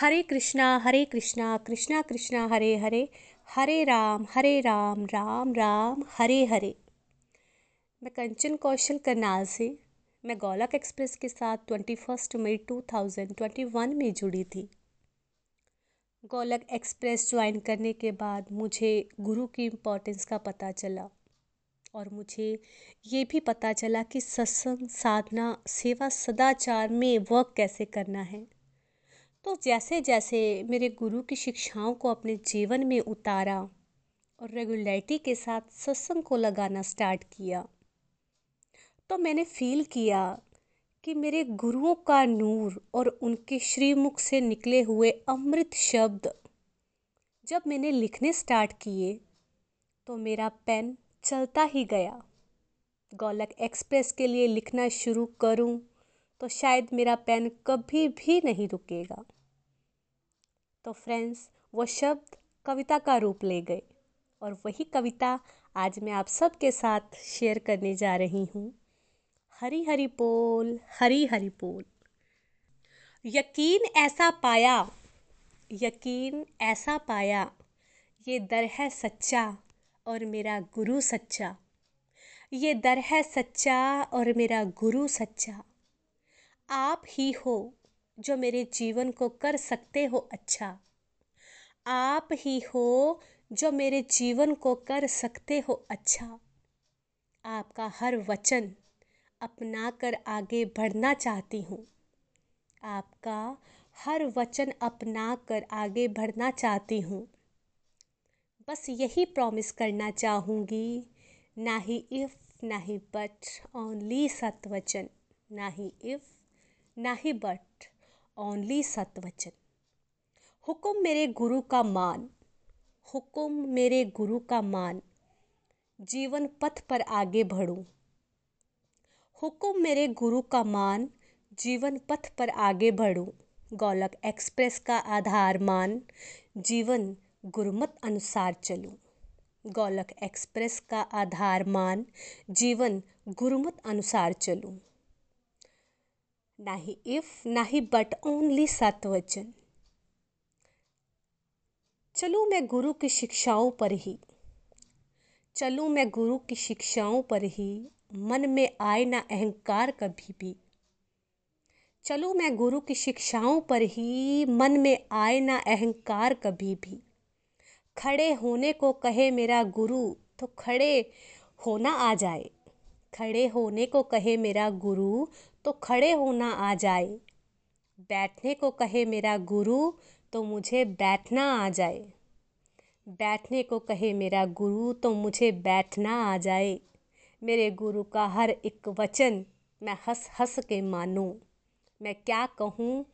हरे कृष्णा हरे कृष्णा कृष्णा कृष्णा, हरे हरे हरे राम हरे राम राम राम, हरे हरे। मैं कंचन कौशल करनाल से, मैं गोलक एक्सप्रेस के साथ twenty first May two thousand twenty one में जुड़ी थी। गोलक एक्सप्रेस ज्वाइन करने के बाद मुझे गुरु की इम्पोर्टेंस का पता चला और मुझे ये भी पता चला कि सत्संग, साधना, सेवा, सदाचार में वर्क कैसे करना है। तो जैसे जैसे मेरे गुरु की शिक्षाओं को अपने जीवन में उतारा और रेगुलरिटी के साथ सत्संग को लगाना स्टार्ट किया तो मैंने फील किया कि मेरे गुरुओं का नूर और उनके श्रीमुख से निकले हुए अमृत शब्द जब मैंने लिखने स्टार्ट किए तो मेरा पेन चलता ही गया। गोलक एक्सप्रेस के लिए लिखना शुरू करूँ तो शायद मेरा पेन कभी भी नहीं रुकेगा। तो फ्रेंड्स, वो शब्द कविता का रूप ले गए और वही कविता आज मैं आप सबके साथ शेयर करने जा रही हूँ। हरी हरी बोल हरी हरी बोल। यकीन ऐसा पाया, यकीन ऐसा पाया, ये दर है सच्चा और मेरा गुरु सच्चा। ये दर है सच्चा और मेरा गुरु सच्चा। आप ही हो जो मेरे जीवन को कर सकते हो अच्छा। आप ही हो जो मेरे जीवन को कर सकते हो अच्छा। आपका हर वचन अपना कर आगे बढ़ना चाहती हूँ। आपका हर वचन अपना कर आगे बढ़ना चाहती हूँ। बस यही प्रॉमिस करना चाहूँगी, ना ही इफ़ ना ही बट ओनली सतवचन, ना ही इफ़ ना ही बट ओनली सतवचन। हुक्म मेरे गुरु का मान, हुक्म मेरे गुरु का मान, जीवन पथ पर आगे बढ़ूं। हुक्म मेरे गुरु का मान, जीवन पथ पर आगे बढ़ूं। गोलक एक्सप्रेस का आधार मान, जीवन गुरमत अनुसार चलूँ। गोलक एक्सप्रेस का आधार मान, जीवन गुरुमत अनुसार चलूँ। ना ही इफ़ ना ही बट ओनली सतवचन चलूँ मैं गुरु की शिक्षाओं पर ही. चलूँ मैं गुरु की शिक्षाओं पर ही, मन में आए ना अहंकार कभी भी. चलूँ मैं गुरु की शिक्षाओं पर ही, मन में आए ना अहंकार कभी भी. खड़े होने को कहे मेरा गुरु तो खड़े होना आ जाए. खड़े होने को कहे मेरा गुरु तो खड़े होना आ जाए। बैठने को कहे मेरा गुरु तो मुझे बैठना आ जाए। बैठने को कहे मेरा गुरु तो मुझे बैठना आ जाए। मेरे गुरु का हर एक वचन मैं हंस हंस के मानूं। मैं क्या कहूँ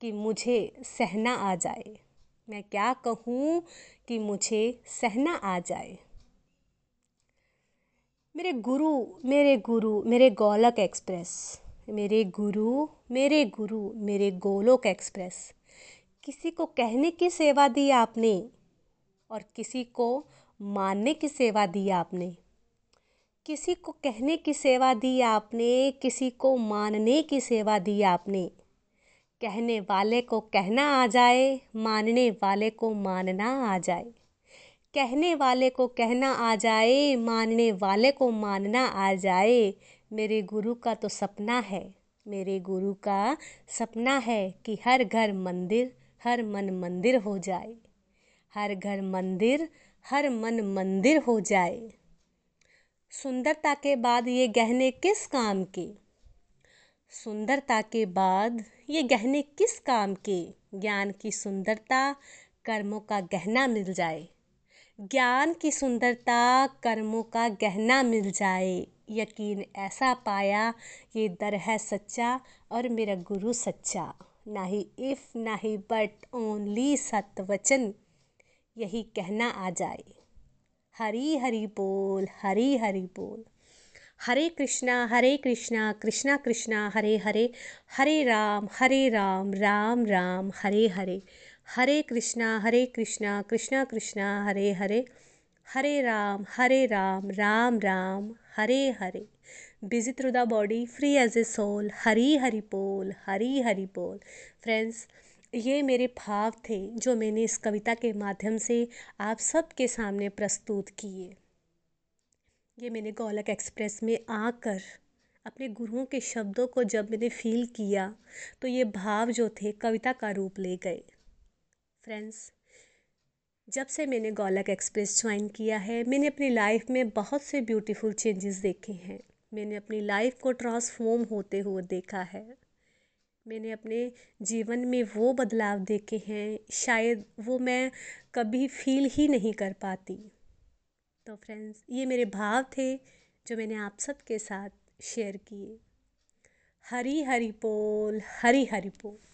कि मुझे सहना आ जाए? मैं क्या कहूँ कि मुझे सहना आ जाए? मेरे गुरु मेरे गुरु, मेरे गोलक एक्सप्रेस। मेरे गुरु मेरे गुरु, मेरे गोलोक एक्सप्रेस। किसी को कहने की सेवा दी आपने और किसी को मानने की सेवा दी आपने। किसी को कहने की सेवा दी आपने, किसी को मानने की सेवा दी आपने। कहने वाले को कहना आ जाए, मानने वाले को मानना आ जाए। कहने वाले को कहना आ जाए, मानने वाले को मानना आ जाए। मेरे गुरु का तो सपना है, मेरे गुरु का सपना है कि हर घर मंदिर, हर मन मंदिर हो जाए। हर घर मंदिर, हर मन मंदिर हो जाए। सुंदरता के बाद ये गहने किस काम के? सुंदरता के बाद ये गहने किस काम के? ज्ञान की सुंदरता, कर्मों का गहना मिल जाए। ज्ञान की सुंदरता कर्मों का गहना मिल जाए। यकीन ऐसा पाया, ये दर है सच्चा और मेरा गुरु सच्चा। ना ही इफ़ ना ही बट, ओनली सत्य वचन यही कहना आ जाए। हरी हरी बोल, हरी हरी बोल। Hare Krishna Hare Krishna Krishna Krishna, Hare Hare. Hare Ram Hare Ram Ram Ram, Hare Hare. Hare Krishna Hare Krishna Krishna Krishna, Hare Hare. Hare Ram Hare Ram Ram Ram, Hare Hare. Busy through the body, free as a soul, Hari Hari बोल, हरी हरि बोल। Friends, ये मेरे भाव थे जो मैंने इस कविता के माध्यम से आप सबके सामने प्रस्तुत किए। ये मैंने गोलक एक्सप्रेस में आकर अपने गुरुओं के शब्दों को जब मैंने फील किया तो ये भाव जो थे कविता का रूप ले गए। फ्रेंड्स जब से मैंने गोलक एक्सप्रेस ज्वाइन किया है, मैंने अपनी लाइफ में बहुत से ब्यूटीफुल चेंजेस देखे हैं। मैंने अपनी लाइफ को ट्रांसफॉर्म होते हुए देखा है। मैंने अपने जीवन में वो बदलाव देखे हैं, शायद वो मैं कभी फील ही नहीं कर पाती। तो फ्रेंड्स ये मेरे भाव थे जो मैंने आप सबके साथ शेयर किए। हरी हरी बोल हरी हरी बोल।